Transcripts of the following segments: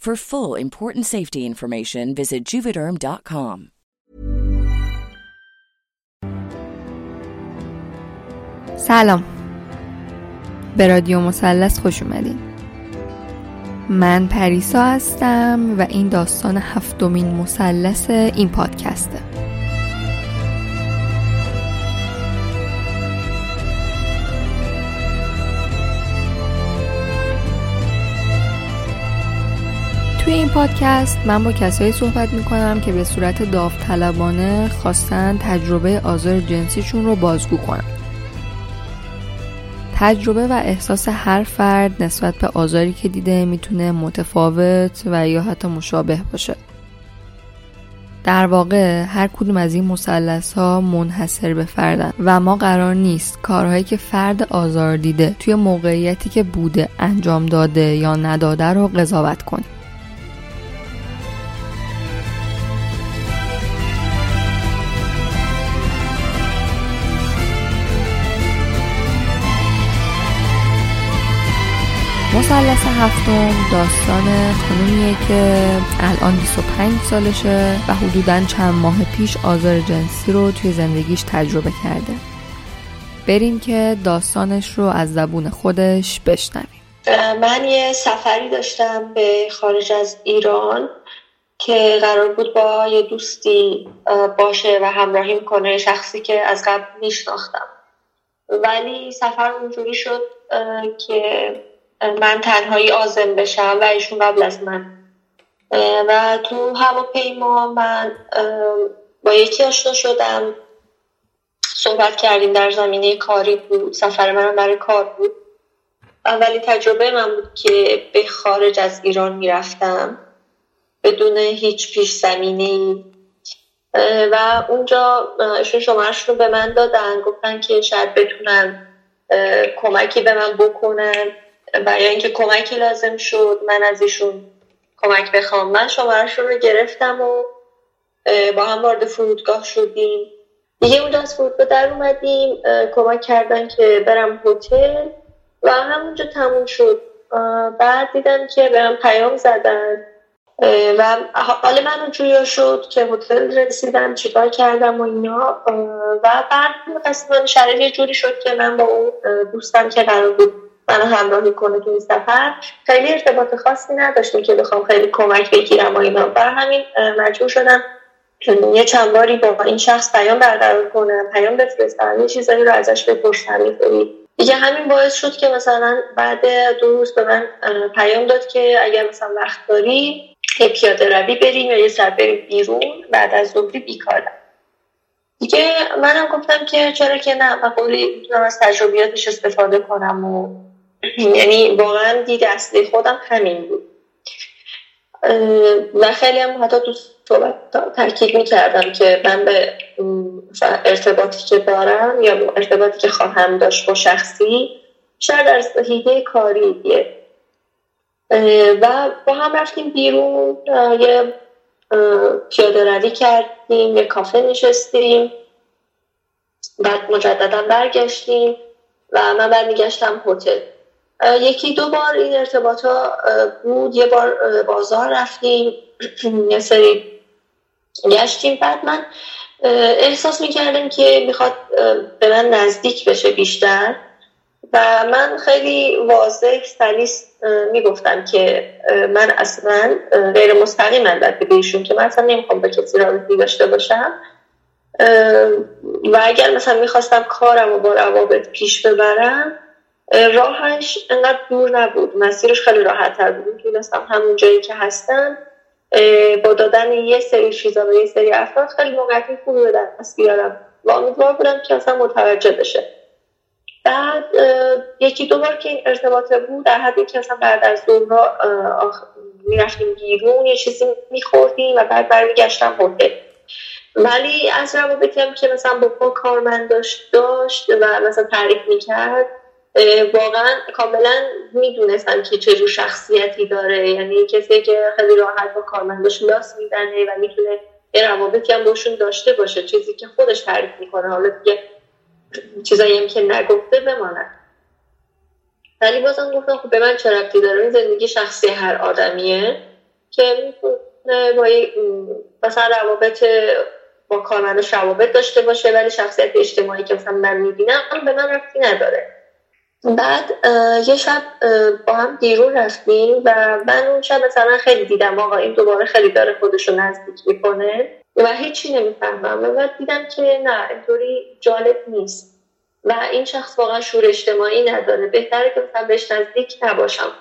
For full important safety information, visit juvederm.com. سلام. به رادیو مثلث خوش اومدین. من پریسا هستم و این داستان هفتمین مثلث این پادکسته. توی این پادکست من با کسایی صحبت می‌کنم که به صورت داوطلبانه خواستن تجربه آزار جنسیشون رو بازگو کنن. تجربه و احساس هر فرد نسبت به آزاری که دیده می‌تونه متفاوت و یا حتی مشابه باشه. در واقع هر کدوم از این مسلس ها منحصر به فردن و ما قرار نیست کارهایی که فرد آزار دیده توی موقعیتی که بوده انجام داده یا نداده رو قضاوت کنیم. مثلث هفتم داستان خانومیه که الان 25 سالشه و حدودا چند ماه پیش آزار جنسی رو توی زندگیش تجربه کرده. بریم که داستانش رو از زبون خودش بشنویم. من یه سفری داشتم به خارج از ایران که قرار بود با یه دوستی باشه و همراهیم کنه شخصی که از قبل میشناختم. ولی سفر اونجوری شد که من تنهایی آزم بشم و ایشون قبل از من. و تو هواپیما من با یکی آشنا شدم. صحبت کردیم در زمینه کاری بود. سفر منم برای کار بود. اولین تجربه من بود که به خارج از ایران می‌رفتم. بدون هیچ پیش زمینه و اونجا ایشون شمارش رو به من دادن. گفتن که شاید بتونن کمکی به من بکنن. برای اینکه کمکی لازم شد من از ایشون کمک بخوام. من شمارش رو گرفتم و با هم وارد فرودگاه شدیم. دیگه اونجا از فرودگاه در اومدیم. کمک کردن که برم هتل و همونجا تموم شد. بعد دیدم که برم پیام زدن. و حال من جویا شد که هتل رسیدم چیکار کردم و اینا. و بعد قسم شرایط یه جوری شد که من با اون دوستم که قرار بود منو همراهی کنه تو این سفر. خیلی ارتباط خاصی نداشتیم که بخوام خیلی کمک بگیرم و اینا. برای همین مجبور شدم یه چند باری با این شخص پیام برقرار کنم پیام بفرستم یه چیزایی رو ازش بپرسم یه دیگه همین باعث شد که مثلا بعد دو روز به من پیام داد که اگر مثلا وقت داری یه پیاده روی بریم یا یه سر بریم بیرون بعد از ظهری بیکارم. دیگه منم گفتم که چرا که نه و قولی می‌تونم از تجربیاتش استفاده کنم و یعنی واقعا دید اصلی خودم همین بود. و خیلی هم حتی تو صحبت تاکید می‌کردم که من به ارتباطی که دارم یا ارتباطی که خواهم داشت با شخصی شاید از حیده کاری و با هم رفتیم بیرون یه پیاده روی کردیم یه کافه نشستیم بعد مجددا برگشتیم و من برمیگشتم هتل. یکی دو بار این ارتباط ها بود. یه بار بازار رفتیم. یه سری گشتیم. بعد من احساس می‌کردم که می‌خواد به من نزدیک بشه بیشتر. و من خیلی واضح سلیس می‌گفتم که من اصلا غیر مستقیم باید به ایشون که من اصلا نمی‌خوام به کسی رابطی داشته باشم. و اگر مثلا می‌خواستم کارم رو با روابط پیش ببرم راهش انقدر دور نبود. مسیرش خیلی راحت تر بود. می‌تونستم همون جایی که هستم با دادن یه سری چیزا به یه سری افراد خیلی موقعیت خوبی به دست بیارم. و امیدوار بودم که اصلا متوجه بشه. بعد یکی دو بار که این ارتباط بود در حدی که اصلا بعد از ظهر می‌رفتیم بیرون یه چیزی میخوردیم و بعد برمیگشتم هتل. ولی از روابطی هم که مثلا با کارمند داشت داشت و مثلا تعریف می‌کرد واقعا کاملا می‌دونستم که چه جور شخصیتی داره. یعنی کسی که خیلی راحت با کارمنداش لاس می‌زنه و می‌تونه یه روابطی هم باشون داشته باشه. چیزی که خودش تعریف می‌کنه. حالا دیگه چیزایی هم که نگفته بماند. ولی بازم گفتم خب به من چه ربطی داره؟ زندگی شخصی هر آدمیه که با مثلا روابط با کارمنداش روابط داشته باشه ولی شخصیت اجتماعی که مثلا من می‌بینم به من ربطی نداره. بعد یه شب با هم دیرون رفتیم و من اون شب مثلا خیلی دیدم آقا این دوباره خیلی داره خودش رو نزدیک می‌کنه و هیچی نمی‌فهمم. و بعد دیدم که نه اینطوری جالب نیست و این شخص واقعا شعور اجتماعی نداره. بهتره که مثلا بهش نزدیک نباشم.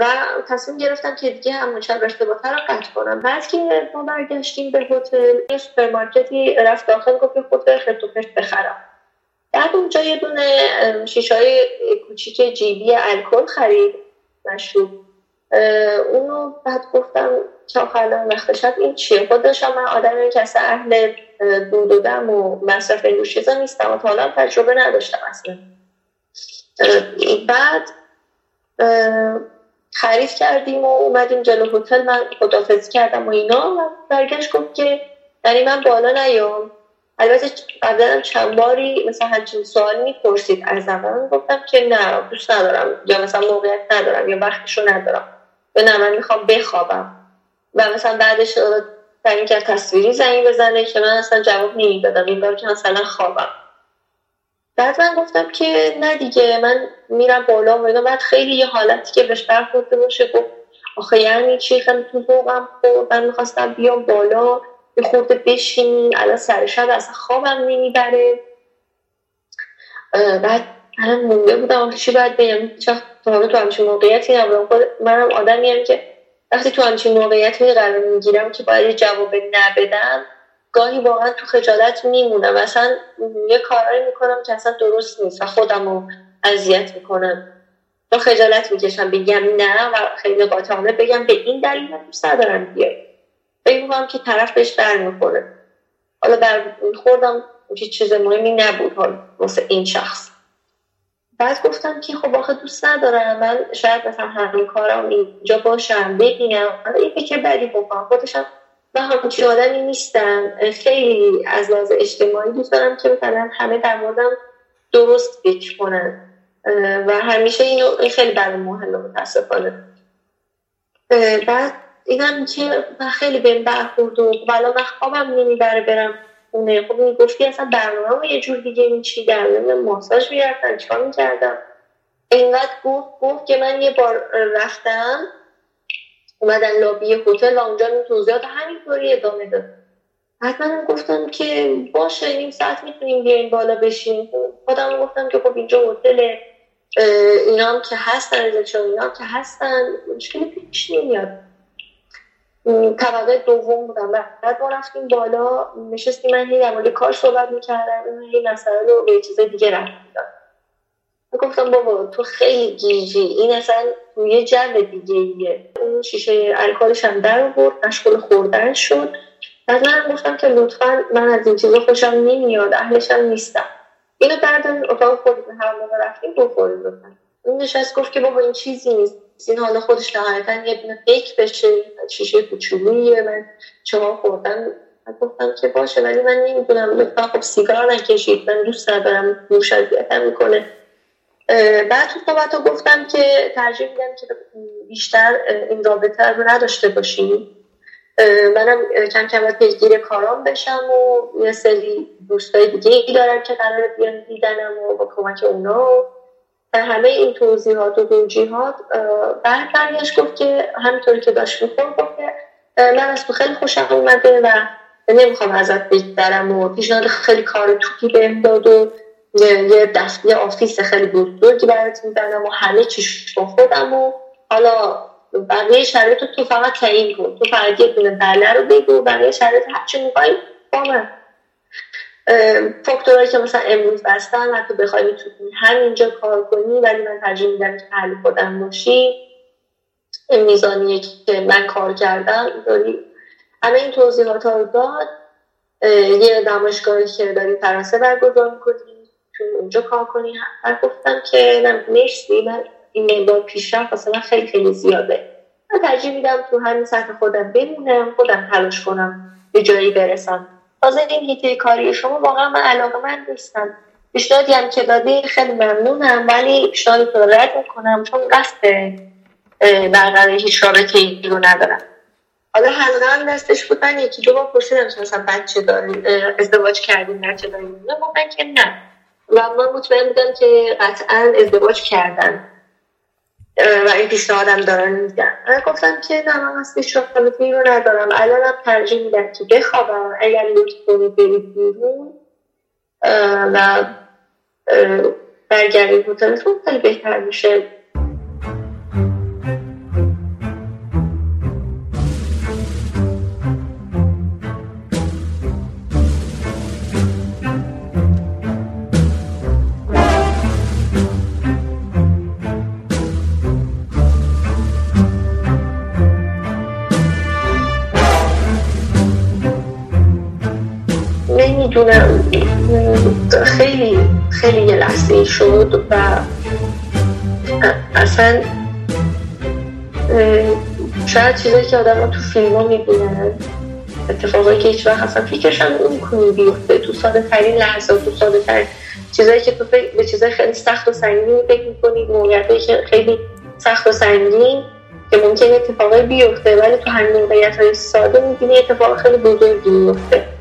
و تصمیم گرفتم که دیگه همون شب ارتباطه رو قطع کنم. بعد که ما برگشتیم به هتل یه سوپرمارکتی رفت داخل گفت خود خرت و پرت بخرم. بعد اونجا یه دونه شیشه‌ی کوچیک جیبی الکل خرید مشروب. اونو بعد گفتم که آخر وقت این چیه؟ خودشم من آدم که اصلا اهل دود و دم و مصرف این چیزا نیستم و تا حالا تجربه نداشتم اصلا. بعد خرید کردیم و اومدیم جلو هتل. من خدافزی کردم و اینا و برگشت گفت که یعنی من بالا نیام. البته قبلا چند باری مثلا همچین سوال می‌پرسید. از زمان گفتم که نه دوست ندارم. یا مثلا موقعیت ندارم یا وقتشو ندارم. یا نه من می‌خوام بخوابم. و مثلا بعدش سعی کرد تصویری زنگ بزنه که من اصلا جواب نمی‌دادم. این که مثلا خوابم. بعد من گفتم که نه دیگه من میرم بالا و اینا. بعد خیلی یه حالتی که بهش برخورده باشه گفت آخه یعنی چی؟ خیلی تو ذوقم خورد. من می‌خواستم بیام بالا. یه خورده بشینی الان سر شب اصلا خوابم نمی‌بره. بعد الان مونده بودم چی باید بگم؟ چه تو تو همچین موقعیتی نبودم. منم آدمی که وقتی تو همچین موقعیتی قرار می‌گیرم که باید جواب نبدم گاهی واقعا تو خجالت میمونم. اصلا یه کارایی می‌کنم که اصلا درست نیست و خودم رو اذیت می‌کنم. با خجالت می‌کشم بگم نه و خیلی قاطعانه بگم به این دلیل دوست ندارم بیای فکر می‌کنم که طرف بهش برمیخوره. حالا در خوردم که چیز مهمی نبود حالا واسه این شخص. بعد گفتم که خب آخه دوست ندارم. من شاید مثلا همین کارم اینجا باشم ببینم. حالا یه فکر بدی بکنم. خودشم من همچین آدمی نیستم خیلی از لحاظ اجتماعی دوست دارم که مثلا همه در موردم درست فکر کنن. و همیشه اینو خیلی برای مهمه متاسفانه. بعد اینم که من خیلی بهم برخورد و والا من خوابم نمی‌بره برم خونه. خب می‌گفتی اصلا برنامه یه جور دیگه میچیدم نمی‌دونم ماساژ می‌رفتن چیکار می‌کردم؟ اینقدر گفت گفت که من یه بار رفتم اومدن لابی هتل اونجا این توضیحات همینطوری ادامه داد. حتما گفتم که باشه این ساعت می‌تونیم بیاین بالا بشین خودم گفتم که خب اینجا هتل اینا که هستن رضا اینا هم که هستن مشکلی پیش نمیاد. طبقه دوم بودم. بعد ما رفتیم بالا نشستیم من هی در کار صحبت می‌کردم این مسئله رو به چیز دیگه رفت گفتم بابا تو خیلی گیجی این اصلا توی جو دیگه ایه اون شیشه الکالش هم در آورد مشغول خوردن شد. بعد من گفتم که لطفا من از این چیزا خوشم نمیاد اهلشم نیستم اینو بردارین اتاق خود هر موقع رفتیم بخوریم لطفا. اون نشست گفت که بابا این چیزی نیست. این حالا خودش نهایتا یه دونه بیک بشه شیشه کوچولوییه من چهار خوردم گفتم که باشه ولی من نمی‌دونم. لطفا خب سیگار نکشید. من دوست ندارم نوش اذیتم می‌کنه بعد تو صحبت گفتم که ترجیح میدم که بیشتر این رابطه رو نداشته باشیم. منم کم کم پیگیر کارام بشم و یه سری دوستای دیگه ای دارم که قرار بیان دیدنم و با کمک اونا. و همه این توضیحات و توجیهات بعد برگشت گفت که همینطوری که داشت میخور گفت که من از تو خیلی خوشم اومده و نمی‌خوام ازت بگذرم و پیشنهاد خیلی کار توپی بهم داد و یه دست یه آفیس خیلی بزرگی برات میدنم و همه چیش با خودم و حالا بقیه شرایط تو فقط تعیین کن. تو فقط یه دونه بله رو بگو بقیه شرایط هرچی می‌خوای با من. فاکتورهایی که مثلا امروز بستن تو بخوای می‌تونی همینجا کار کنی ولی من ترجیح میدم که اهل خودم باشی میزانیه که من کار کردم داری همه این توضیحات ها داد یه نمایشگاهی که داری فرانسه برگزار می‌کنی تو اونجا کار کنی من گفتم که مرسی من این مقدار پیشرفت من خیلی خیلی زیاده. من ترجیح میدم تو همین سطح خودم بمونم خودم تلاش کنم به جایی برسم. تازه این هیته کاری شما واقعا من علاقه من نیستم. پیشنهادی هم که دادی خیلی ممنونم ولی پیشنهاد تو رد می‌کنم چون قصد برقرار هیچ رابطه ای رو ندارم. حالا هم دستش بود. من یکی دو بار پرسیدم مثلا بچه داری ازدواج کردیم بچه داریم نه که نه. و من مطمئن بودم که قطعا ازدواج کردن. و این پیشنهادم دارن میدن من گفتم که نه من از پیشنهادی رو ندارم. الانم ترجیح میدم که بخوابم. اگر لطف کنی برید بیرون و برگردید هتلتون خیلی بهتر میشه. نمی‌دونم خیلی خیلی یه لحظه شد و اصلا شاید چیزایی که آدم تو فیلم ها می‌بینن اتفاقایی که هیچ وقت اصلا فکرشم کنی بیفته تو ساده ترین لحظه تو ساده ترین چیزایی که تو به چیزای خیلی سخت و سنگین فکر می‌کنی موقعیتایی که خیلی سخت و سنگین که ممکنه اتفاقای بیفته ولی تو همین موقعیت های ساده می‌بینی اتفاق خیلی بزرگی میفته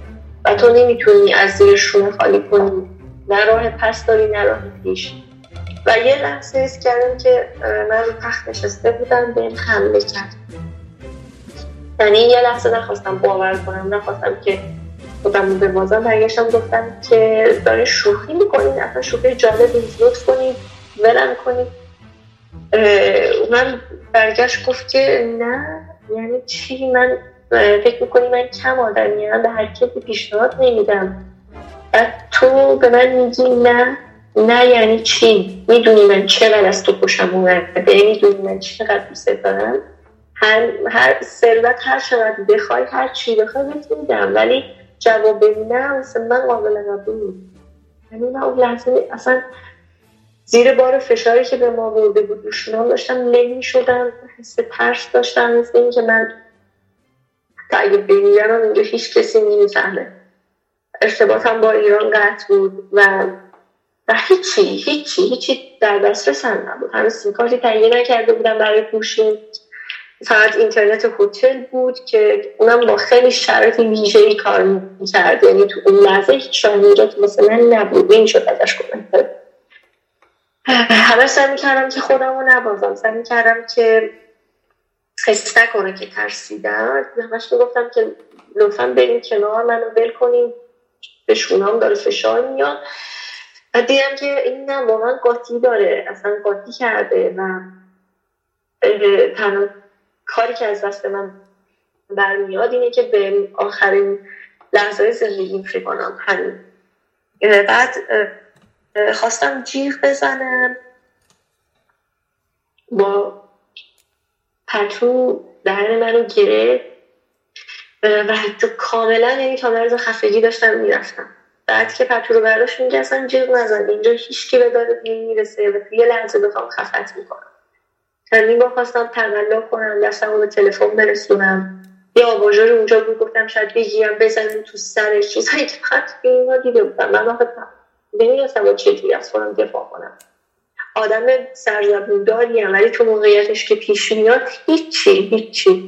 و تو نمی‌تونی از زیر شونه خالی کنی. نه راه پس داری نه راه پیش. و یه لحظه ایست کردم که من رو تخت نشسته بودم به حمله کرد. یعنی یه لحظه نخواستم باور کنم نخواستم که خودم به بازم برگشتم گفتم که داره شوخی می‌کنین اصلا شوخی جالب نیست. لطف کنید ولم کنید من برگشت گفت که نه یعنی چی؟ من فکر می‌کنی من کم آدمیم به هر کسی پیشنهاد نمیدم. بعد تو به من میگی نه نه یعنی چی؟ می‌دونی من چقدر از تو خوشم اومده؟ می‌دونی من چقدر دوست دارم؟ هر, هر ثروت هر چقدر بخوای هر چی بخوای بهت میدم. ولی جواب نه مثل من قابل قبول یعنی من اون لحظه اصلا زیر بار فشاری که به ما برده بود دوشنام داشتم نمی شدم حس ترس داشتم مثل اینکه من اگه بمیرم اینجا هیچ کسی نمی‌فهمه. ارتباطم با ایران قطع بود و و هیچی هیچی هیچی در دسترسم نبود. هنوز سیم کارتی تهیه نکرده بودم برای پوشین. فقط اینترنت هتل بود که اونم با خیلی شرایط ویژه ای کار می‌کرد. یعنی تو اون لحظه هیچ شاهنجات مثل من نبود. نمی‌شد ازش کنم همه سعی می‌کردم که خودم رو نبازم. سعی می‌کردم که حس نکنه که ترسیدم همش گفتم که لطفا بریم کنار منو ول کنیم به شونام داره فشار میاد. و دیدم که این نه واقعا قاطی داره. اصلا قاطی کرده و تنها کاری که از دست من برمیاد اینه که به آخرین لحظه زندگیم فکر کنم. همین. بعد خواستم جیغ بزنم. با پتو دهن منو گرفت. و تو کاملا یعنی تا مرز خفگی داشتم می‌رفتم. بعد که پتو رو برداشت میگه اصلا جیغ نزن اینجا هیچکی به داد می‌رسه و یه لحظه بخوام خفت می‌کنم. چندین با خواستم تقلا کنم دستم رو به تلفن برسونم. یه آباژور اونجا بود گفتم شاید بگیرم بزنیم تو سرش. چیزایی که فقط فیلم دیده بودم. من واقعا نمی‌دونستم با چجوری از خودم دفاع کنم. آدم سرزبونداریم ولی تو موقعیتش که پیش میاد هیچی هیچی.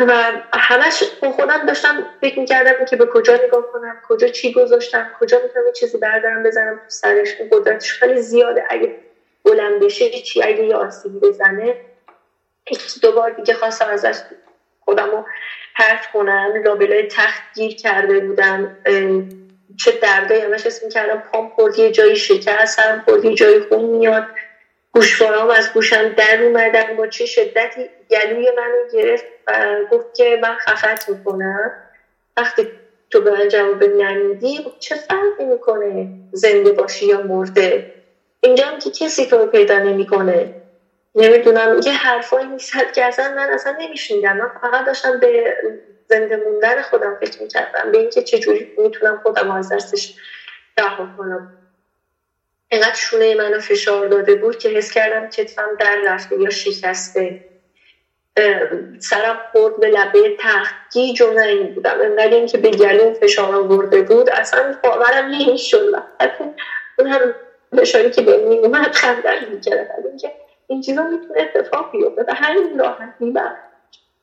و همش خودم داشتم فکر می‌کردم که به کجا نگاه کنم کجا چی گذاشتم کجا می‌تونم چیزی بردارم بزنم تو سرش قدرتش خیلی زیاده. اگه بلند بشه چی اگه یه آسیبی بزنه دو بار دیگه خواستم ازش خودم رو پرت کنم لابلای تخت گیر کرده بودم چه دردایی همش اسم می‌کردم. پام خوردی جایی شکر سرم خوردی جایی خون میاد. گوشوارام از گوشم در اومدن. با چه شدتی گلوی منو گرفت و گفت که من خفت می‌کنم. وقتی تو به من جواب نمیدی خب چه فرقی می‌کنه زنده باشی یا مرده؟ اینجا هم که کسی تو پیدا نمی‌کنه. نمی‌دونم یه حرفایی می‌زد که اصلا من اصلا نمیشنیدم. من فقط داشتم به زنده موندن خودم فکر می‌کردم. به اینکه چجوری می‌تونم خودم از دستش رها کنم. اینقدر شونه منو فشار داده بود که حس کردم کتفم در رفته یا شکسته. سرم خورد به لبه تخت گیج و این بودم. انقدر اینکه به گلوم فشار آورده بود اصلا باورم نمی‌شد. اون هم فشاری که به می اومد خندر می‌کرد. اینکه این چیزا می‌تونه اتفاق بیفته. و همین راحتی. و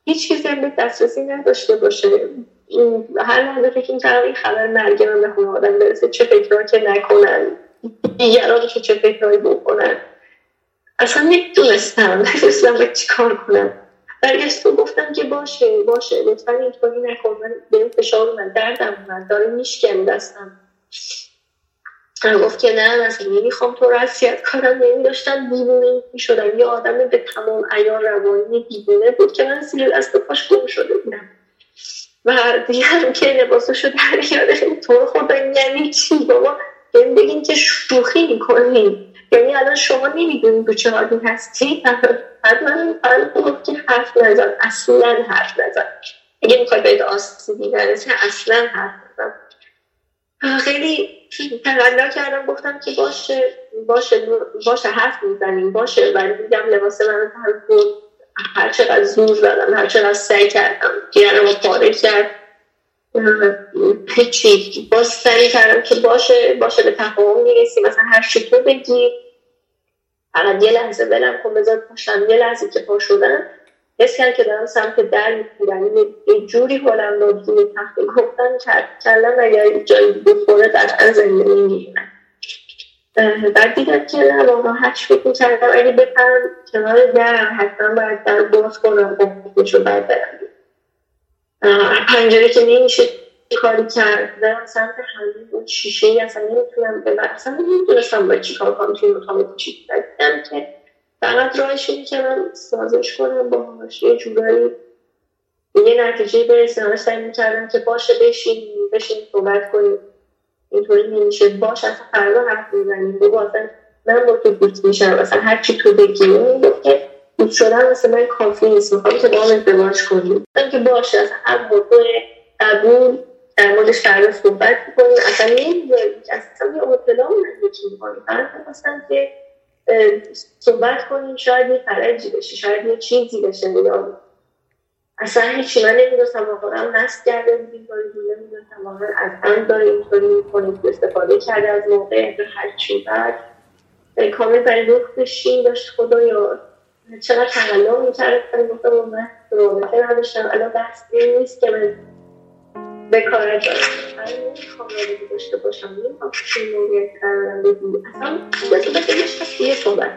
هیچ چیزی هم به دسترسی نداشته باشه. هر لحظه فکر می‌کردم این خبر مرگ من به خونه آدم برسه چه فکرها که نکنن دیگران که چه فکرهایی بکنن. اصلا نمی‌دونستم نمی‌دونستم به چی کار کنم. برگشتم گفتم که باشه باشه لطفا اینطوری نکن. من به این فشار من دردم من داره میشکم دستم گفت که نه مثلا نمی‌خوام تو رو اذیت کنم. نمیداشتم دیوونه می‌شدم. یه آدم به تمام ایار روانی دیوونه بود که من زیر دست پاش گم شده بودم. و دیگرم که لباسشو در میاره. تو خدا یعنی چی؟ بابا بهم بگین که شوخی می‌کنین یعنی الان شما نمی‌دونید تو چه حالی هستی. بعد من گفت که حرف نزن اصلا حرف نزن اگه می‌خوای بهت آسیبی نرسه اصلا حرف نزن خیلی تقلا کردم گفتم که باشه باشه باشه حرف می‌زنیم باشه. ولی میگم لباس من هر هر چقدر زور زدم هر چقدر سعی کردم گیرم رو پاره کرد. هیچی. باز سعی کردم که باشه باشه به تفاهم می‌رسیم. مثلا هر شکل بگی. فقط یه لحظه بلم کن بذار پاشم. یه لحظه که پا شدن حس کرد که دارم سمت در میپیرم یه جوری حالم رو روی تخت گفتن کلم اگر جایی بخوره قطعا زنده می‌گیرم بعد دیدم که نه واقعا هرچی فکر می‌کردم اگه بپرم کنار در حتما باید در باز کنم قفلش رو بعد برم. پنجره که نمیشه کاری کرد دارم سمت همین اون شیشه ای اصلا نمی‌تونم ببرم. اصلا نمی‌تونستم با چی کار کنم توی اتاق کوچیک دیدم که فقط راهش اینه که من سازش کنم با یه جورایی یه نتیجه برسیم سعی می‌کردم که باشه بشین بشین صحبت کنیم. اینطوری نمیشه. باش اصلا فردا حرف می‌زنیم. بگو اصلا من با تو گوت میشم. اصلا هر چی تو بگی. می‌گفت که گوت شدن مثل من کافی نیست. می‌خوام که با هم ازدواج کنیم. که باشه. اصلا هر موضوع قبول در موردش فردا صحبت کنیم اصلا نمی‌دونیم اصلا یه اطلاع من یکی می‌کنیم اصلا که صحبت کنیم شاید یه فرجی بشه شاید یه چیزی بشه یا اصلا هیچی من نمی‌دونستم واقعا نست کرده بودیم نمی‌دونستم واقعا از هم داره اینطوری می‌کنید استفاده کرده از موقع هر چی بعد. کامل برای بشین داشت خدایا چقدر تقلا می‌کرد؟ گفتم من رابطه نداشتم. الان بحث نیست که من بکارت دارم من نمی‌خوام رابطه داشته باشم. نمی‌خوام چی موقعیت قرارم بگی اصلا بذار بگیش یه صحبت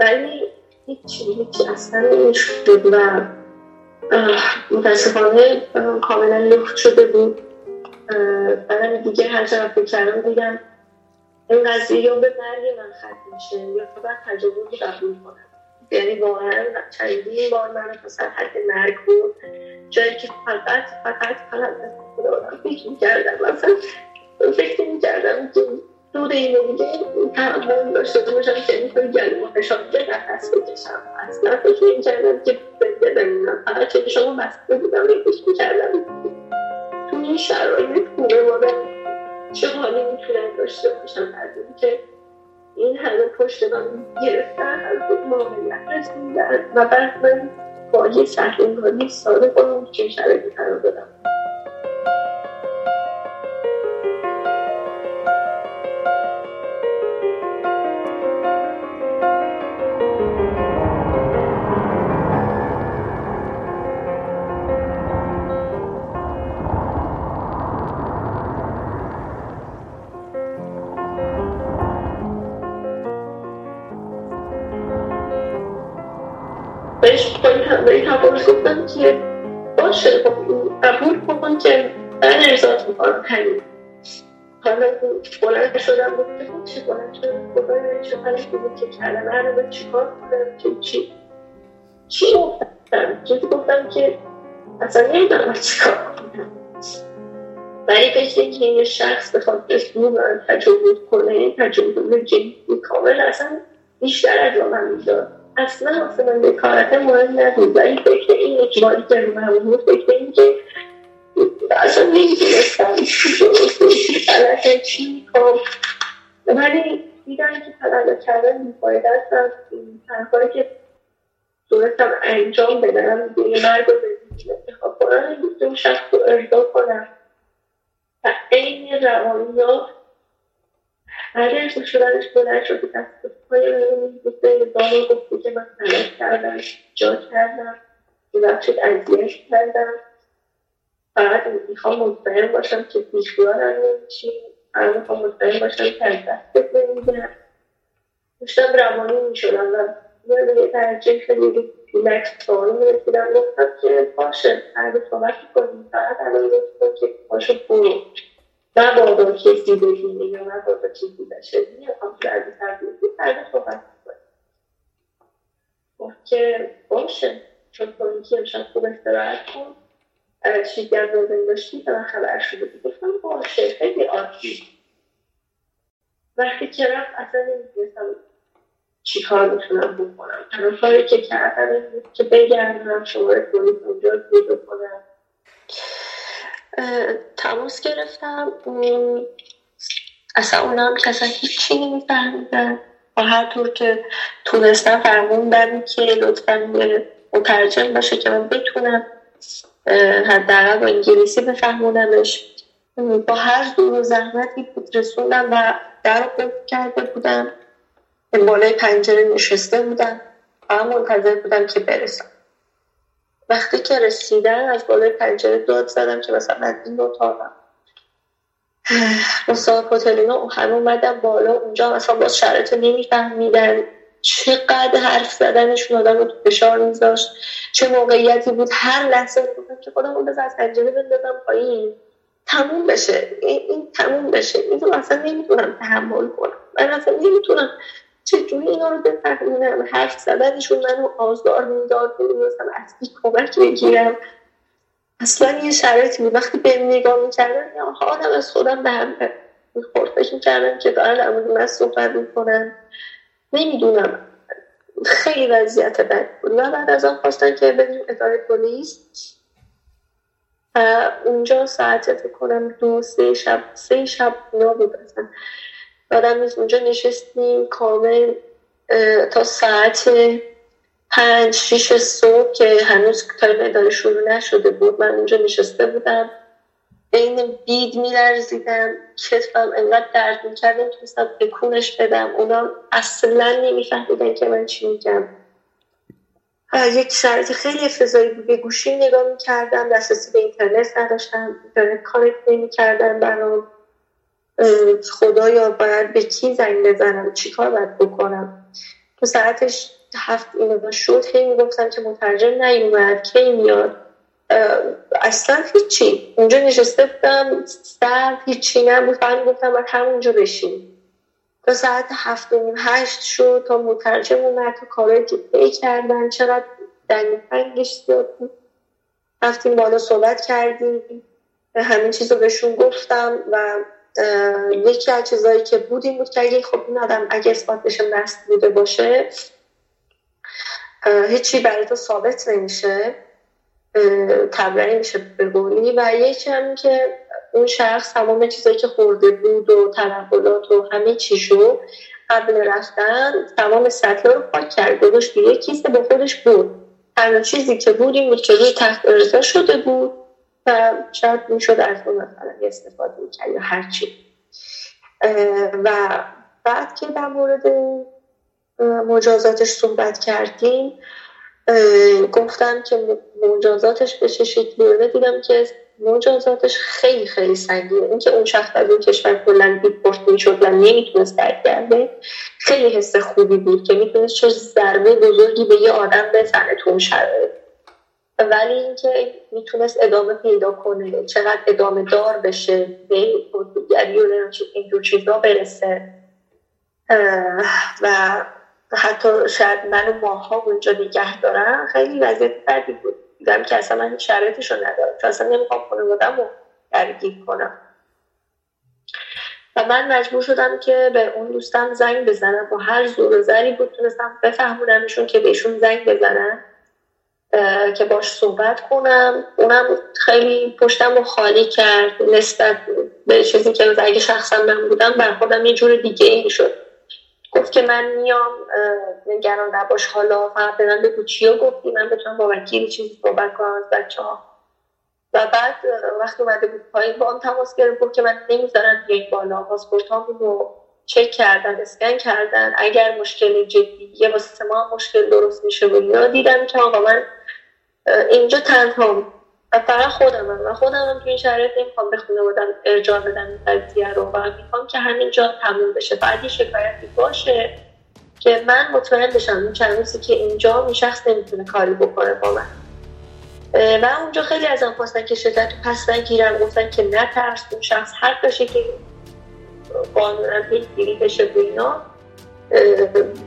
ولی هیچی هیچی اصلا نمی‌شد و متاسفانه کاملا لخت شده بود. بعدم دیگه هر چقدر فکر کردم دیدم این قضیه یا به مرگ من ختم میشه. یا باید تجربه قبول کنم. یعنی واقعا چندین بار من مثلا حد مرگ بود. جایی که فقط فقط فقط خدا آدم فکر می‌کردم. مثلا فکر می‌کردم که دور اینو دیگه تحمل داشته باشم که اینطور گلو فشار نفس بکشم اصلا فکر می‌کردم که بنده بمونم فقط که شما بسته بودم فکر می‌کردم. تو این شرایط خوبه مادم چه حالی می‌تونم داشته باشم؟ از که این همه پشت من گرفتن از این موقعیت رسیدن. و بعد من با یه سهل ساده کنم که شرایطی قرار دادم. بهش به تفاوت گفتم که باشه. قبول کن که من ارزاد می‌کنم همین. حالا بلند شدم بود که چی بلند شدم؟ خدا چه حالی بود؟ که کلمه رو به چی کار کنم؟ که چی؟ چی گفتم؟ چیزی گفتم که اصلا نمی‌دونم چی کار کنم. ولی فکر که یه شخص بخواد اسمو من تجربه کنه تجربه جدی کامل اصلا بیشتر از من می‌داد. اصلا واسه من کارت مهم نبود. ولی فکر این اجباری که رو من بود فکر این که اصلا نمی‌دونستم غلطه چی می‌کنم ولی دیدم که تقلا کردن بیفایده است از تنهایی که صورتم انجام بدم دیگه مرگ رو انتخاب کنم اون شخص رو ارضا کنم. و این روانی ارضا شدنش بلند شد دست پای من گفته دارو گفته که من غلط کردم جا کردم ببخشید اذیت کردم. فقط می‌خوام مطمئن باشم که بیخیالم نمیشی فقط می‌خوام مطمئن باشم که از دستت نمیدم داشتم روانی می‌شدم و به یه درجه خیلی ریلکس سوال می‌رسیدم. گفتم که باشه فردا صحبت کنیم فقط الان گفتم که باشه برو. مبادا کسی ببینه یا مبادا چیزی بشه. می‌خوام که از تبدیلی فردا صحبت کنیم گفت که باشه. چون کنی که امشب خوب استراحت کن. از لازم داشتی به من خبر شده بود گفتم باشه خیلی عادی وقتی که رفت اصلا نمی‌دونستم چی کار می‌تونم بکنم. تنها کاری که کردم این بود که بگردم شماره پلیس اونجا پیدا کنم. تماس گرفتم. اصلا اونا هم کسا هیچی نمیفهمیدن. و هر طور که تونستم که لطفا مترجم باشه که من بتونم حداقل با انگلیسی بفهمونمش. با هر دور و زحمتی بود رسوندم و در رو کرده بودم. بالای پنجره نشسته بودم و منتظر بودم که برسم. وقتی که رسیدن از بالای پنجره داد زدم که مثلا من این اتاقم مصاحب هتلینا همه اومدن بالا اونجا مثلا باز شرط نمیفهمیدن. چقدر حرف زدنشون آدم رو فشار میذاشت. چه موقعیتی بود. هر لحظه بودم که خودم اون از پنجره بندازم پایین. تموم بشه. این, تموم بشه. این اصلا نمی‌تونم تحمل کنم. من اصلا نمی‌تونم چجوری اینا رو بفهمونم حرف زدنشون منو آزار می‌داد نمی‌دونستم از کی کمک بگیرم. اصلا یه شرایطی بود. وقتی به نگاه می‌کردم یا حالم از خودم به هم می‌خورد. فکر می‌کردم که دارن مورد من صحبت می‌کنن. نمی‌دونم. خیلی وضعیت بد بود. و بعد از آن خواستن که بریم اداره پلیس. اونجا ساعت فکر کنم دو سه شب سه شب اینا بود یادم نیست اونجا نشستیم کامل تا ساعت پنج شیش صبح که هنوز time اداره شروع نشده بود من اونجا نشسته بودم. عین بید میلرزیدم کتفم انقدر درد می‌کرد نمی‌تونستم تکونش بدم. اونا اصلا نمیفهمیدن که من چی میگم. یک شرایط خیلی افتضایی بود. به گوشی نگاه می‌کردم دسترسی به اینترنت نداشتم اینترنت connect نمی‌کردن برام. خدایا باید به کی زنگ بزنم؟ چیکار باید بکنم؟ تو ساعتش هفت اینو شد هی می‌گفتم که مترجم نیومد کی میاد؟ اصلا هیچی. اونجا نشسته بودم سر هیچی نبود. فقط گفتم باید همونجا بشین. تا ساعت هفت و نیم هشت شد تا مترجم اومد تا کارهایی که پی کردن. چقدر دنگ پنگش زیاد بود. رفتیم بالا صحبت کردیم. همین چیز رو بهشون گفتم و یکی از چیزایی که بود این بود که اگه خب این آدم اگه اثبات بشه مست بوده باشه هیچی برای تو ثابت نمیشه تبرئه میشه به و یکی هم که اون شخص تمام چیزایی که خورده بود و تنقلات و همه چیشو قبل رفتن تمام سطح رو پاک کرد. گذاشت یه کیسه با خودش بود تنها چیزی که بود این بود که روی تخت ارزا شده بود. و شاید می‌شد از اون مثلا استفاده می‌کرد یا هرچی و بعد که در مورد مجازاتش صحبت کردیم گفتم که مجازاتش به چه شکلی دیدم که مجازاتش خیلی خیلی سنگینه. اینکه اون شخص از اون کشور کلا دیپورت می‌شد و نمی‌تونست برگرده خیلی حس خوبی بود که می‌تونست چه ضربه بزرگی به یه آدم بزنه تو اون شرایط. ولی اینکه می‌تونست ادامه پیدا کنه چقدر ادامه دار بشه به و اینجور چیزا برسه. و حتی شاید منو ماها اونجا نگه دارم خیلی وضعیت بردی بود. دیدم که اصلا من شرایطش رو ندارم. چون اصلا نمی‌خوام خانوادم رو درگیر کنم. و من مجبور شدم که به اون دوستم زنگ بزنم. با هر زور و زری بود تونستم بفهمونمشون که بهشون زنگ بزنم که باش صحبت کنم. اونم خیلی پشتم رو خالی کرد. نسبت به چیزی که اگه شخصا من بودم بر خودم یه جور دیگه این شد گفت که من میام نگران نباش. حالا فقط به من بگو چی رو گفتی. من بتونم با وکیل چیزی صحبت کنم از بچه ها. و بعد وقتی اومده بود پایین با هم تماس گرفت. گفت که من نمی‌ذارم بیاین بالا. پاسپورت رو چک کردن اسکن کردن. اگر مشکل جدیه واسه ما مشکل درست میشه و دیدم که آقا من اینجا تنها و فقط خودم هم. و خودم هم تو این شرایط نمی‌خوام به خانوادم ارجاع بدم قضیه رو و می‌خوام که همینجا تموم بشه. بعد یه شکایتی باشه که من مطمئن بشم این چند روزی که اینجا این شخص نمی‌تونه کاری بکنه با من. و اونجا خیلی ازم خواستن که شدت پس نگیرم. گفتن که نترس اون شخص حق داشته که قانونا پیگیری بشه به اینا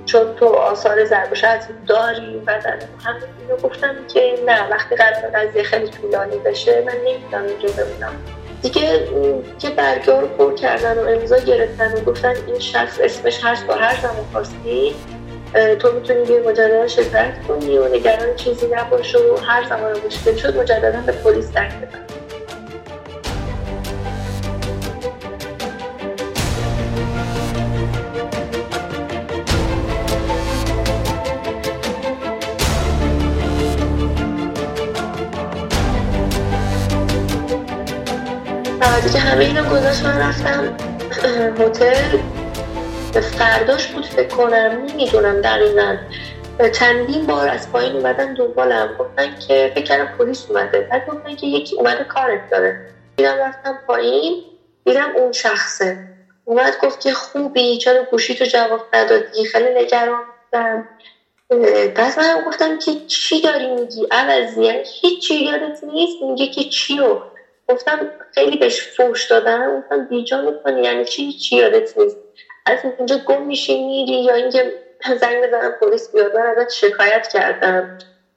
چون تو آثار از داری بدن همه اینو گفتم که نه وقتی قرار قضیه خیلی طولانی بشه من نمی‌تونم اینجا بمونم. دیگه که برگه رو پر کردن و امضا گرفتن و گفتن این شخص اسمش هست با هر زمان خواستی تو می‌تونی به مجددا شکایت کنی و نگران چیزی نباشه و هر زمان مشکل شد مجددا به پلیس زنگ بزن که همه گذاشت من رفتم هتل. فرداش بود فکر کنم نمی‌دونم دقیقا چندین بار از پایین اومدن دنبالم. گفتن که فکر پلیس اومده. بعد گفتن که یکی اومده کارت داره. دیدم رفتم پایین دیدم اون شخصه. اومد گفت که خوبی چرا گوشی تو جواب ندادی؟ خیلی نگران بودم. بعد من گفتم که چی داری میگی؟ عوضی؟ یعنی هیچی یادت نیست؟ میگه که چیو گفتم خیلی بهش فوش دادن گفتم بیجا می‌کنی؟ یعنی چی؟ چی یادت نیست؟ از اینجا گم میشی میری یا اینکه زنگ بزنم پلیس بیاد. من ازت شکایت کردم.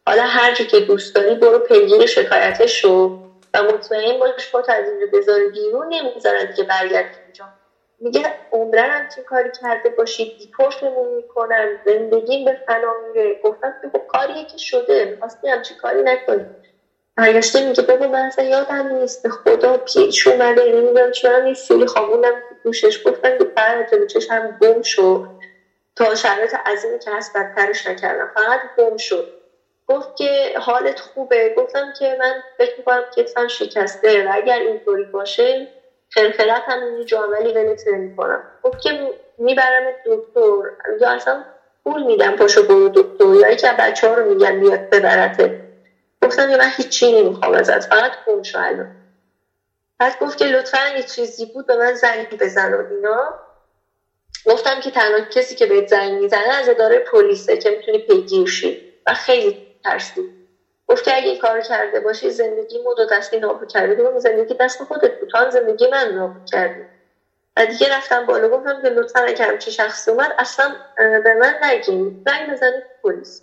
حالا هر که دوست داری برو پیگیر شکایتش شو و مطمئن باش با از اینجا بذاری بیرون. نمی‌ذارن دیگه برگرد اینجا. میگه عمرن هم چه کاری کرده باشی؟ دیپورتمون می‌کنن. زندگیم به فنا میره. گفتم که خب کاریه که شده. می‌خواستی همچی کاری نکنی. برگشته میگه بابا من اصلا یادم نیست به خدا پیش اومده. نمی‌دونم چرا یه سیلی خوابوندم؟ دوشش گفتن که بعد جلو چشم گم شد. تا شرایط عظیمی که هست بدترش نکردم. فقط گم شد. گفت که حالت خوبه. گفتم که من فکر می‌کنم کتفم شکسته. و اگر اینطوری باشه خلخلت هم اینجا عملی ولت نمی‌کنم. گفت که می‌برم دکتر. یا اصلا پول میدم پاشو برو دکتر. یا یکی بچه ها رو میگن بیاد ببرته. گفتم من هیچی نمی‌خوام ازت فقط شو الان. بعد گفت که لطفا یه چیزی بود به من زنگ بزن و اینا. گفتم که تنها کسی که بهت زنگ می‌زنه از اداره پلیسه که می‌تونی پیگیر شی. و خیلی ترسید گفت که اگه کار کرده باشی زندگی مو دو دستی نابود کرده. زندگی دست خودت بود. زندگی من نابود کردی. و دیگه رفتم بالا گفتم که لطفا اگه همچی شخصی اومد اصلا به من نگیم زنگ بزنید پلیس.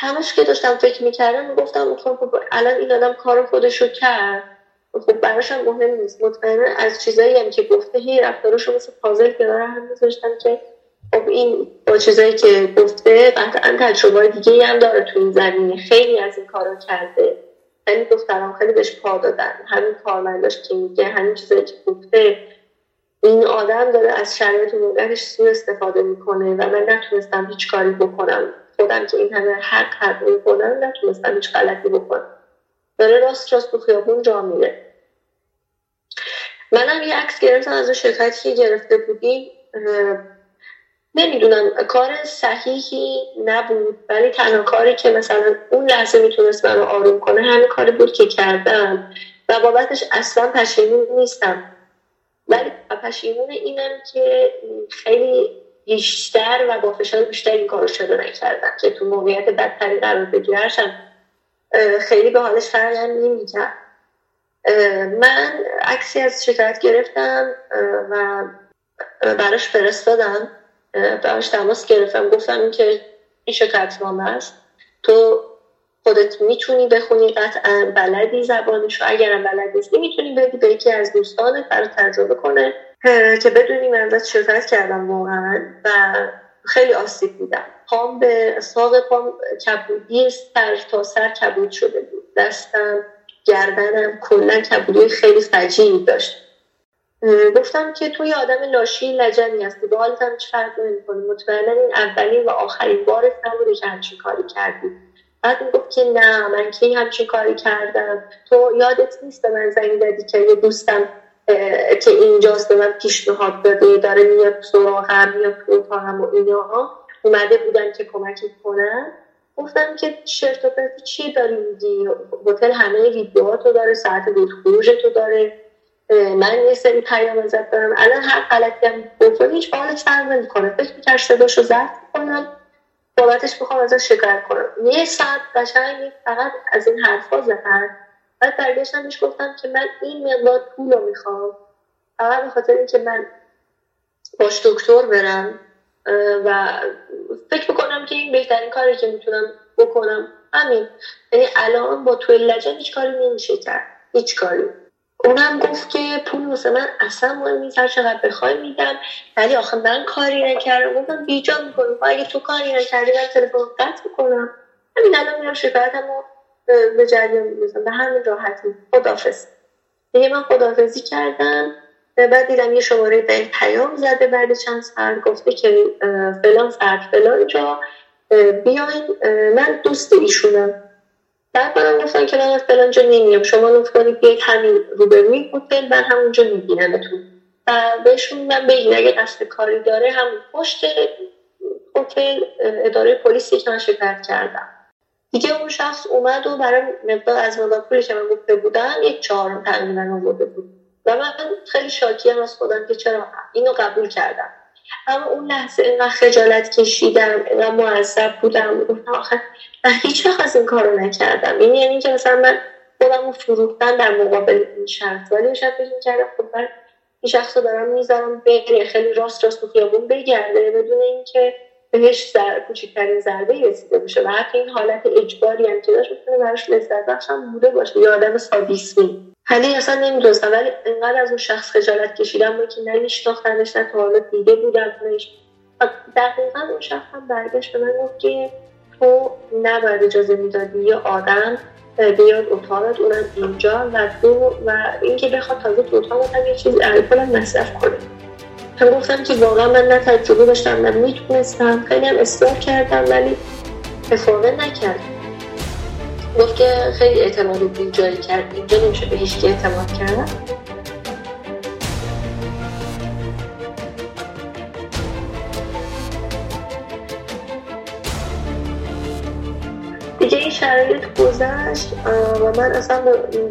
همش که داشتم فکر می‌کردم گفتم خب الان این آدم کار خودشو کرد. خب براش هم مهم نیست. مطمئنا از چیزایی هم که گفته هی رفتارشو مثل پازل کنار هم میذاشتم که خب این با چیزایی که گفته قطعا تجربه دیگه هم داره تو این زمینه. خیلی از این کارا کرده. خیلی دختران خیلی بهش پا دادن. همین کارمنداش که میگه همین چیزایی که گفته. این آدم داره از شرایط موقعش سوء استفاده می‌کنه و من نتونستم هیچ کاری بکنم. خودم که این همه حق حق می‌کنم نتونستم هیچ غلطی بکنم. داره راست راست تو خیابون جا میره. منم یه عکس گرفتم از اون شرکتی که گرفته بودیم نمی‌دونم کار صحیحی نبود ولی تنها کاری که مثلا اون لحظه می‌تونست منو آروم کنه همین کاری بود که کردم. و بابتش اصلا پشیمون نیستم. ولی پشیمون اینم که خیلی بیشتر و با فشار بیشتر این کارو شده نکردم که تو موقعیت بدتری قرار بگیرشم. خیلی به حالش فرقی نمی‌کرد. من عکسی از شکایت گرفتم و براش فرستادم. براش تماس گرفتم. گفتم که این شکایت نامه است. تو خودت می‌تونی بخونی قطعا بلدی زبانشو. اگرم بلد نیستی می‌تونی بدی به یکی از دوستانت برای تجربه کنه. که بدونی من ازت شکایت کردم واقعا و خیلی آسیب دیدم پام به ساق پام کبودی سر تا سر کبود شده بود. دستم گردنم کلا کبودی خیلی فجیعی داشت. گفتم که توی آدم لاشی لجنی هستی. به حالت هم چه فرق نمی‌کنه. مطمئنا این اولین و آخرین بارت نبوده که همچین کاری کردی. بعد می‌گفت که نه من کی همچین کاری کردم؟ تو یادت نیست به من زنگ دادی که یه دوستم که اینجاست به من پیشنهاد داده داره میاد سراغم میاد تو اتاقم و اینا. اومده بودن که کمک کنن گفتم که شرط و پرت چی داری میگی؟ هتل همه ویدیوهاتو داره ساعت بود خروج تو داره من یه سری پیام ازت دارم. الان هر غلطی هم بکنی هیچ بال سر نمی‌کنه. فکر می‌کرد صداشو ضبط کنم. بابتش بخوام ازش شکایت کنم. یه ساعت قشنگ فقط از این حرفا زدن. بعد برگشتم بهش گفتم که من این مقدار پول رو می‌خوام. فقط به خاطر اینکه من باش دکتر برم و فکر می‌کنم که این بهترین کاری که می‌تونم بکنم همین. یعنی الان با توی لجن هیچ کاری نمیشه کرد. هیچ کاری. اونم گفت که پول واسه من اصلا مهم نیست هر چقدر بخوای میدم. ولی آخه من کاری نکردم. گفتم بیجا می‌کنم خب اگه تو کاری نکردی من تلفن قطع می‌کنم. همین الان میرم شکایتمو به جریان می‌رسم به همین راحتی. خدافز دیگه من خدافزی کردم بعد دیدم یه شماره به پیام زده بعد چند ساعت گفته که فلان ساعت فلان جا بیاین من دوست ایشونم. بعد منم گفتم که من از فلان جا نمیام. شما لطف کنید بیاید همین روبروی هتل من همونجا میبینمتون. و بهشون من بگین اگه دست کاری داره هم پشت هتل اداره پلیسی که من شکایت کردم. دیگه اون شخص اومد و برای مقدار از مقدار پولی که من گفته بودم یک چهارم تقریبا آورده بود. و من خیلی شاکی هم از خودم که چرا اینو قبول کردم. اما اون لحظه اینقدر خجالت کشیدم اینقدر معذب بودم. گفتم آخه من هیچ وقت از این کارو نکردم. این یعنی که مثلا من خودم رو فروختن در مقابل این شخص ولی شاید فکر کردم خب من این شخص رو دارم می‌ذارم بره خیلی راست راست تو خیابون بگرده بدون اینکه بهش در کوچکترین ضربه رسیده باشه و حتی این حالت اجباری هم که داشت می‌تونه براش لذت بخش هم بوده باشه. یه آدم سادیسمی حالی اصلا نمی‌دونستم ولی انقدر از اون شخص خجالت کشیدم با که نمیشناختمش نه تا حالا دیده بودمش. دقیقا اون شخص هم برگشت به من گفت که تو نباید اجازه می‌دادی یه آدم بیاد اتاقت اونم اینجا و تو و اینکه بخواد تازه تو اتاقت هم یه چیزی الکل مصرف کنه. هم گفتم که واقعا من نه تجربه داشتم نه می‌تونستم. خیلی هم اصرار کردم ولی افاقه نکرد. گفت که خیلی اعتماد بی جایی کرد. اینجا نمیشه به هیچ اعتماد کرد. دیگه این شرایط گذشت و من اصلا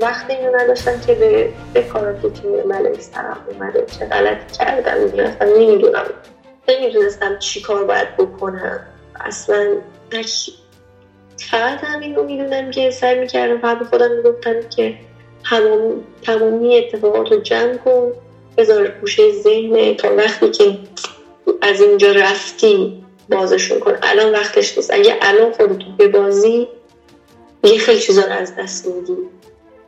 وقتی اینو نداشتم که به بکارم که توی ملک سرم اومده. چه غلطی کردم دیگه اصلا نمی‌دونم. نمی‌دونستم چی کار باید بکنم. اصلا فقط همین رو می‌دونم که سر می‌کردم فقط خودم می‌گفتم که همون تمامی اتفاقات رو جمع کن بذار گوشه ذهن تا وقتی که از اینجا رفتی بازشون کن. الان وقتش نیست. اگه الان خودتو به بازی یه خیلی چیزا از دست میدی.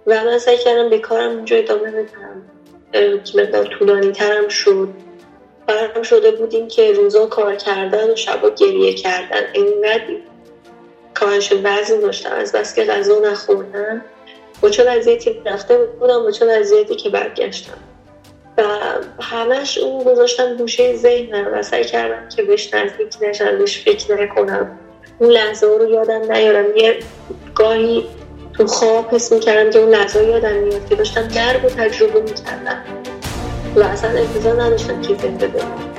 و من سعی کردم به کارم اونجا ادامه بدم. که مقدار طولانی ترم شد. برام شده بودیم که روزا کار کردن و شبا گریه کردن. اینقدر کارش وزن داشتم. از بس که غذا نخوردن با چه وضعیتی رفته بودم با چه وضعیتی که برگشتم. و همش اون گذاشتم گوشه ذهنم و سعی کردم که بهش نزدیک نشم بهش فکر نکنم. اون لحظه رو یادم نیارم. یه گاهی تو خواب حس می‌کردم که اون لحظه یادم میاد که داشتم درد و تجربه می‌کردم. و اصلا انتظار نداشتم که زنده بمونم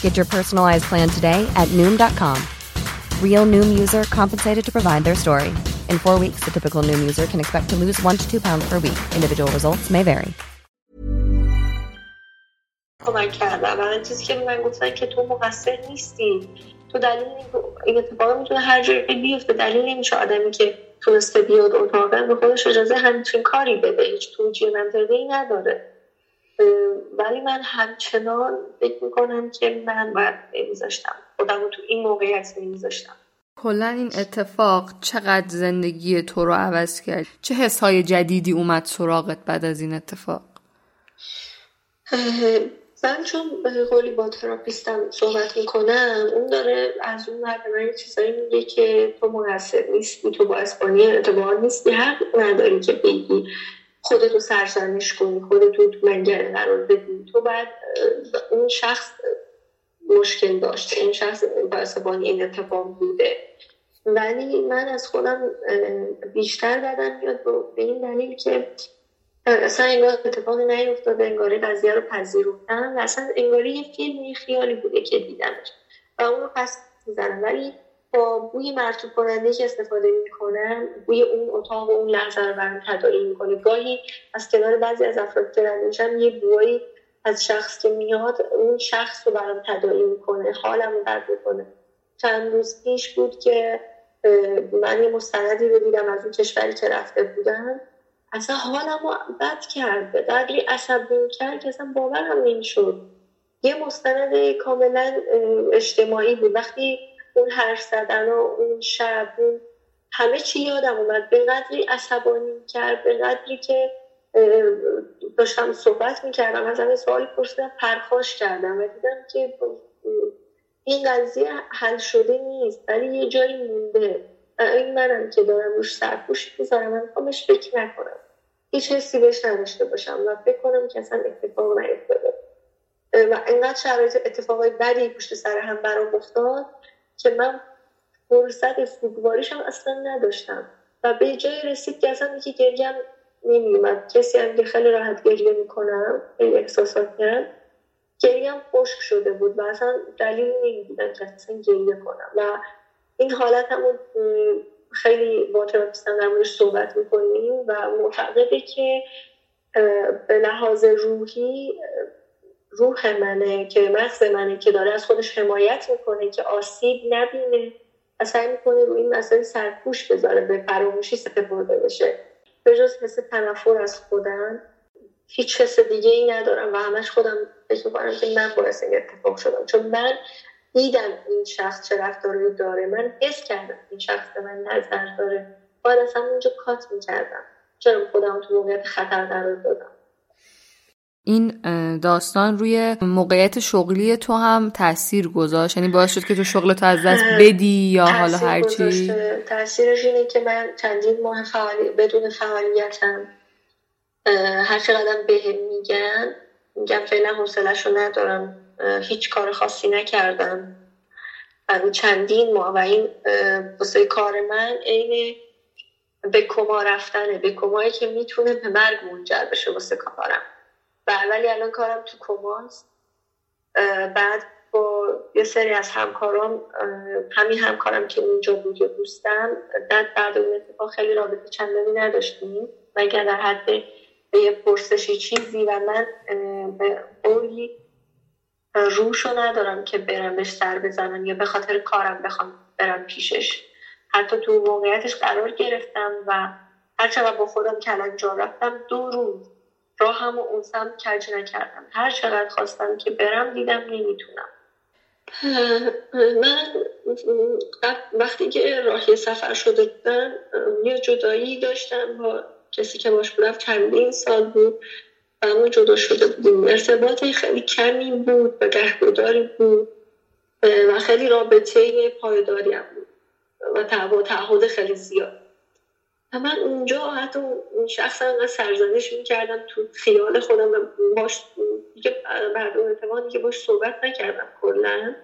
Get your personalized plan today at Noom.com. Real Noom user compensated to provide their story. In four weeks, the typical Noom user can expect to lose one to two pounds per week. Individual results may vary. کمک کردم و چیزی که من گفتن که تو مقصر نیستی تو دلیل این اتفاق میتونه هر جایی بیفته دلیل نمیشه آدمی که تونسته بیاد اتاقا به خودش اجازه همچین کاری بده هیچ توجیه منطقی ای نداره ولی من همچنان فکر می‌کنم که من باید نمیذاشتم خودم رو تو این موقعیت نمیذاشتم کلا این اتفاق چقدر زندگی تو رو عوض کرد؟ چه حسهای جدیدی اومد سراغت بعد از این اتفاق؟ من چون به قولی با تراپیستم صحبت می‌کنم اون داره از اون مرد چیزایی میگه که تو مقصر نیستی تو با اسپانی اعتبار نیستی حق نداری که بگی. خودتو سرزنش کنی خودتو تو منگره قرار بدی. تو بعد اون شخص مشکل داشته. این شخص باعثبانی این اتفاق بوده. ولی من از خودم بیشتر بدم میاد به این دلیل که اصلا انگار اتفاقی نیفتاده. انگاری قضیه رو پذیرفتم و اصلا انگاری یه فیلم خیالی بوده که دیدمش. و اون رو پس می‌زنم. ولی با بوی مرتوب کننده که استفاده می‌کنم بوی اون اتاق و اون لحظه رو برام تداعی می‌کنه. گاهی از کنار بعضی از افراد که میشم یه بویی از شخص که میاد اون شخص رو برام تداعی می‌کنه حالم رو بد می‌کنه. چند روز پیش بود که من یه مستندی رو دیدم از اون کشوری که رفته بودم اصلا حالم رو بد کرد به قدری عصبی کرد که اصلا باورم نمی‌شد. یه مستند کاملا اجتماعی بود. وقتی اون حرف زدن و اون شب اون همه چی یادم اومد. به قدری عصبانی کرد به قدری که داشتم صحبت می‌کردم از همه سوال پرسیدم پرخاش کردم و دیدم که این قضیه حل شده نیست ولی یه جایی مونده. این منم که دارم روش سرپوش می‌ذارم من خواهمش فکر نکنم. هیچ حسی بهش نداشته باشم و فکر کنم که اصلا اتفاق نیفتاده. و اینقدر شرایط اتفاقای بدی پشت سر هم برام افتاد که من فرصت سوگواریشم اصلا نداشتم. و به جای رسید که اصلا که گریم نمیومد کسی هم که خیلی راحت گریه می‌کنم خیلی احساسات کرد گریم خشک شده بود و اصلا دلیل نمی‌دیدم که اصلا گریه کنم. و این حالت همون خیلی با تراپیستم در موردش صحبت می‌کنیم و معتقده که به لحاظ روحی روح منه که مغز منه که داره از خودش حمایت می‌کنه که آسیب نبینه و سعی می‌کنه روی این مسئله سرپوش بذاره به فراموشی سپرده بشه. به جز حس تنفر از خودم هیچ حس دیگه ای ندارم و همش خودم فکر می‌کنم که من باعث این اتفاق شدم. چون من دیدم این شخص چه رفتاری داره. من حس کردم این شخص به من نظر داره. باید اصلا اونجا کات می‌کردم. چرا خودم تو موقعیت خطر قرار دادم؟ این داستان روی موقعیت شغلی تو هم تاثیر گذاشت. یعنی باعث شد که تو شغل تو از دست بدی یا حالا هرچی تاثیرش اینه که من چندین ماه فعالی... بدون فعالیتم هر چقدر بهم میگن میگم فعلا حوصلش رو ندارم هیچ کار خاصی نکردم. و چندین ماه و این واسه کار من عین به کما رفتنه. به کمایی که می‌تونه به مرگ منجر بشه واسه کارم. ولی الان کارم تو کماست بعد با یه سری از همکارام همین همکارم که اونجا بود یا دوستم بعد اون اتفاق خیلی رابطه چندانی نداشتیم. مگر در حد یه پرسشی چیزی و من به قولی روشو ندارم که برم بهش سر بزنم یا به خاطر کارم بخوام برم پیشش. حتی تو موقعیتش قرار گرفتم و هرچقدر با خودم کلنجا رفتم دو روز راهم و اون سمت کج نکردم. هر چقدر خواستم که برم دیدم نمی‌تونم. من وقتی که راهی سفر شده بودم یه جدایی داشتم با کسی که باش بودم. چندین سال بود. و ما جدا شده بودیم. ارتباط خیلی کمی بود و گهگوداری بود. و خیلی رابطه پایداری هم بود. و تعهد خیلی زیاد. و من اونجا حتی اون شخص هم سرزنش می‌کردم تو خیال خودم باش دیگه بعد اون که باش صحبت نکردم کلا.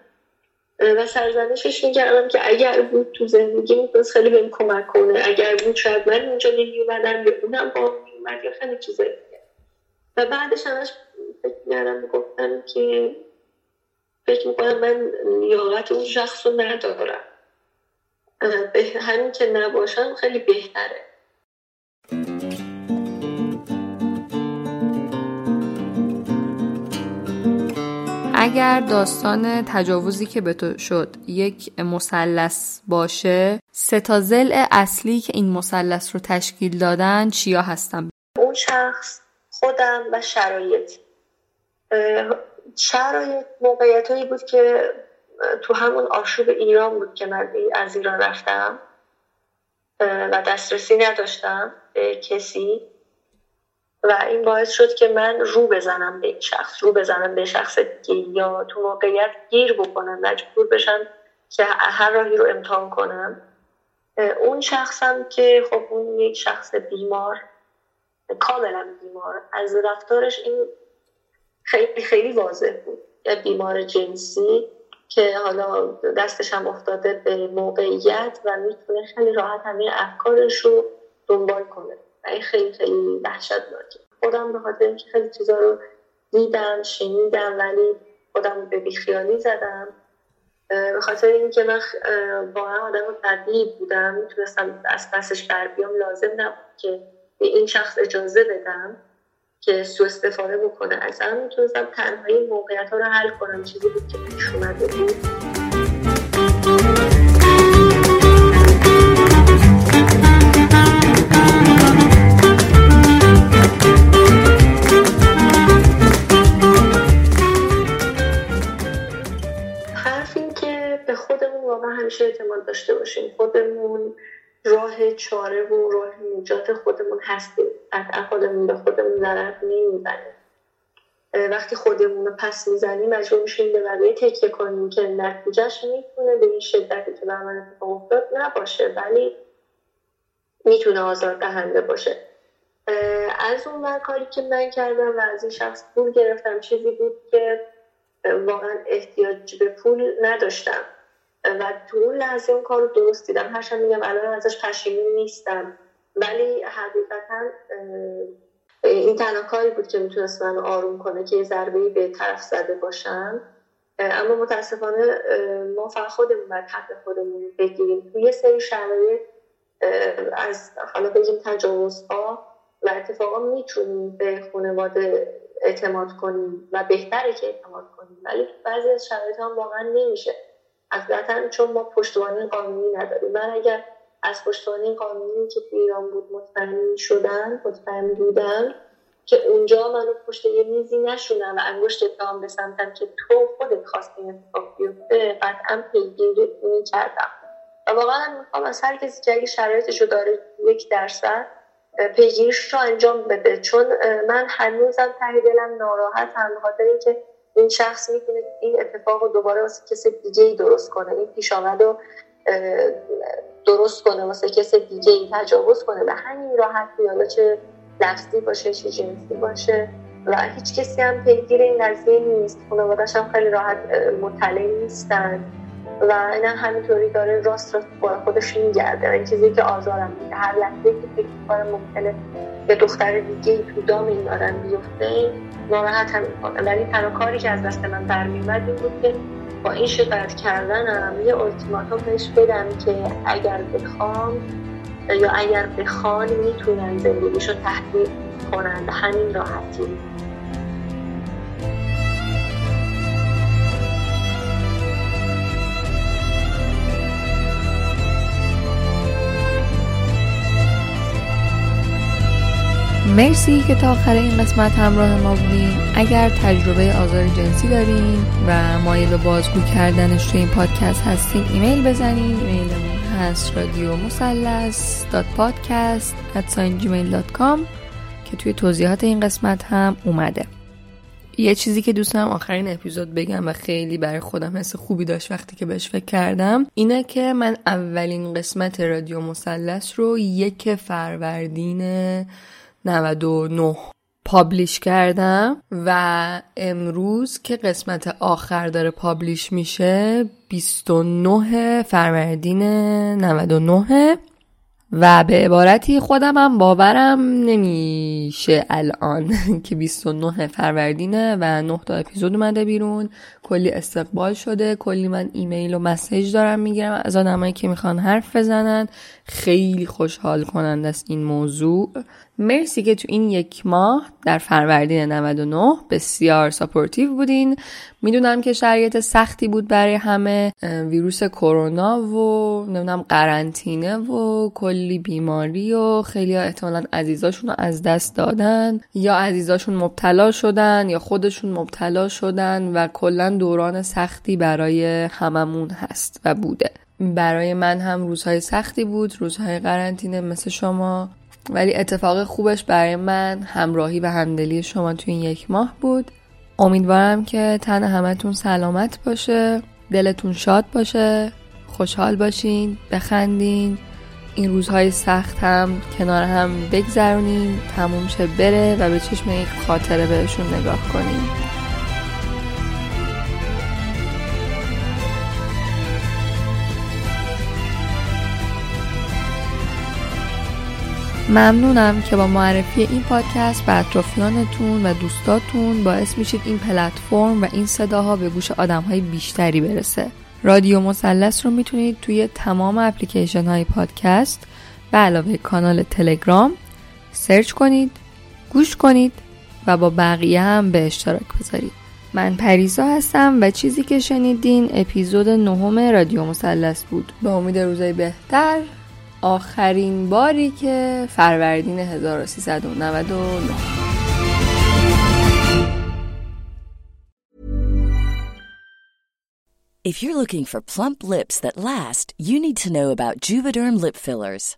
و سرزنشش می‌کردم که اگر بود تو زندگی می‌تونست خیلی بهم کمک کنه. اگر بود شاید من اینجا نمیومدم یا اونم با میومد یا خیلی چیزایی و بعدش همش فکر می‌کردم می‌گفتم که فکر می‌کنم من لیاقت اون شخص رو ندارم. همین که نباشم خیلی بهتره. اگر داستان تجاوزی که به تو شد یک مثلث باشه سه تا اصلی که این مثلث رو تشکیل دادن چیا هستن؟ اون شخص خودم و شرایط. شرایط موقعیت هایی بود که تو همون آشوب ایران بود که من از ایران رفتم و دسترسی نداشتم به کسی. و این باعث شد که من رو بزنم به این شخص رو بزنم به شخص دیگه یا تو موقعیت گیر بکنم مجبور بشم که هر راهی رو امتحان کنم. اون شخصم که خب اون یک شخص بیمار کاملا بیمار. از رفتارش این خیلی خیلی واضح بود. بیمار جنسی. که حالا دستش هم افتاده به موقعیت و می‌تونه خیلی راحت همه افکارش رو دنبال کنه. و این خیلی خیلی وحشتناکه. خودم به خاطر اینکه خیلی چیزا رو دیدم شنیدم ولی خودم به بیخیالی زدم. به خاطر اینکه من واقعا آدم طبیعی بودم. می‌تونستم از پسش بر بیام. لازم نبود که به این شخص اجازه بدم. که سو استفاده بکنه. اصلا می‌تونستم تنهایی موقعیت ها رو حل کنم چیزی بود که پیش اومده بود. حرف این که به خودمون واقعا همیشه اعتماد داشته باشیم خودمون راه چاره و راه نجات خودمون هستیم. قطعا خودمون به خودمون ضرر نمی‌زنیم وقتی خودمون رو پس می‌زنیم مجبور میشیم به بقیه تکیه کنیم که نتیجهش می‌تونه به این شدتی که بر من اتفاق افتاد نباشه. ولی می‌تونه آزار دهنده باشه. از اون کاری که من کردم و از این شخص پول گرفتم چیزی بود که واقعا احتیاج به پول نداشتم. و تو اون لحظه اون کار رو درست دیدم. هرچند میگم الان ازش پشیمون نیستم. ولی حقیقتا این تنها کاری بود که می‌تونست من آروم کنه که یه ضربه به طرف زده باشم. اما متاسفانه ما فقط خودمون باید حق خودمون بگیریم. تو یه سری شرایط از حالا بگیم تجاوزها و اتفاقا می‌تونیم به خانواده اعتماد کنیم و بهتره که اعتماد کنیم. ولی بعضی از شرایط هم واقعا نمیشه. اصلا چون ما پشتوانه قانونی نداریم. من اگر از پشتوانه قانونی که تو ایران بود مطمئن شدن مطمئن بودن که اونجا منو پشت یه میزی نشونم و انگشت اتهام بسمتم که تو خودت خواستی این اتفاق بیفته قطعا پیگیری کردم و واقعا می‌خوام از هر کسی که اگه شرایطش رو داره یک درصد پیگیریش رو انجام بده. چون من هنوزم ته دلم ناراحتم خاطر اینکه این شخص می‌تونه این اتفاق رو دوباره واسه کسی دیگه ای درست کنه این پیش رو درست کنه واسه کسی دیگه ای تجاوز کنه. و همین راحت حالا چه لفظی باشه چه جنسی باشه. و هیچ کسی هم پیگیر این قضیه نیست. خانوادش هم خیلی راحت مطلع نیستن. و هم همینطوری داره راست راست با خودش میگرده این چیزی که آزارم میده. هر لحظه که فکر کنم ممکنه به دختر دیگه تو دام این آدم بیفته ناراحت هم می‌کنه. ولی تنها کاری که از دست من برمیومد این بود که با این شکایت کردنم یه التیماتوم بهش بدم که اگر بخوام یا اگر بخوان می‌تونن زندگیشو تحقیق کنن به همین راحتی. مرسی که تا آخر این قسمت همراه ما بودین. اگر تجربه آزار جنسی دارین و مایل به بازگو کردنش تو این پادکست هستین ایمیل بزنین. ایمیلمون هست رادیو مثلث dot podcast که توی توضیحات این قسمت هم اومده. یه چیزی که دوست دارم آخرین اپیزود بگم و خیلی برای خودم حس خوبی داشت وقتی که بهش فکر کردم اینه که من اولین قسمت رادیو مثلث رو یک فروردین 99 پابلیش کردم و امروز که قسمت آخر داره پابلیش میشه 29 فروردین 99 و به عبارتی خودم هم باورم نمیشه الان که 29 فروردینه و 9 تا اپیزود اومده بیرون. کلی استقبال شده. کلی من ایمیل و مسیج دارم می‌گیرم. از آدمایی که می‌خوان حرف بزنن. خیلی خوشحال کننده است این موضوع. مرسی که تو این یک ماه در فروردین 99 بسیار supportive بودین. می‌دونم که شرایط سختی بود برای همه ویروس کرونا و نمی‌دونم قرنطینه و کلی بیماری و خیلی ها احتمالا عزیزاشون رو از دست دادن یا عزیزاشون مبتلا شدن یا خودشون مبتلا شدن و کلا دوران سختی برای هممون هست و بوده. برای من هم روزهای سختی بود روزهای قرنطینه مثل شما. ولی اتفاق خوبش برای من همراهی و همدلی شما تو این یک ماه بود. امیدوارم که تن همتون سلامت باشه دلتون شاد باشه خوشحال باشین بخندین. این روزهای سخت هم کنار هم بگذرونین تموم شه بره و به چشم یک خاطره بهشون نگاه کنین. ممنونم که با معرفی این پادکست به اطرافیانتون و دوستاتون باعث میشید این پلتفرم و این صداها به گوش آدم های بیشتری برسه. رادیو مثلث رو می‌تونید توی تمام اپلیکیشن های پادکست به علاوه کانال تلگرام سرچ کنید گوش کنید و با بقیه هم به اشتراک بذارید. من پریسا هستم و چیزی که شنیدین اپیزود نهم رادیو مثلث بود. به امید روزای بهتر. آخرین باری که فروردین 1399 If you're looking for plump lips that last, you need to know about Juvederm lip fillers.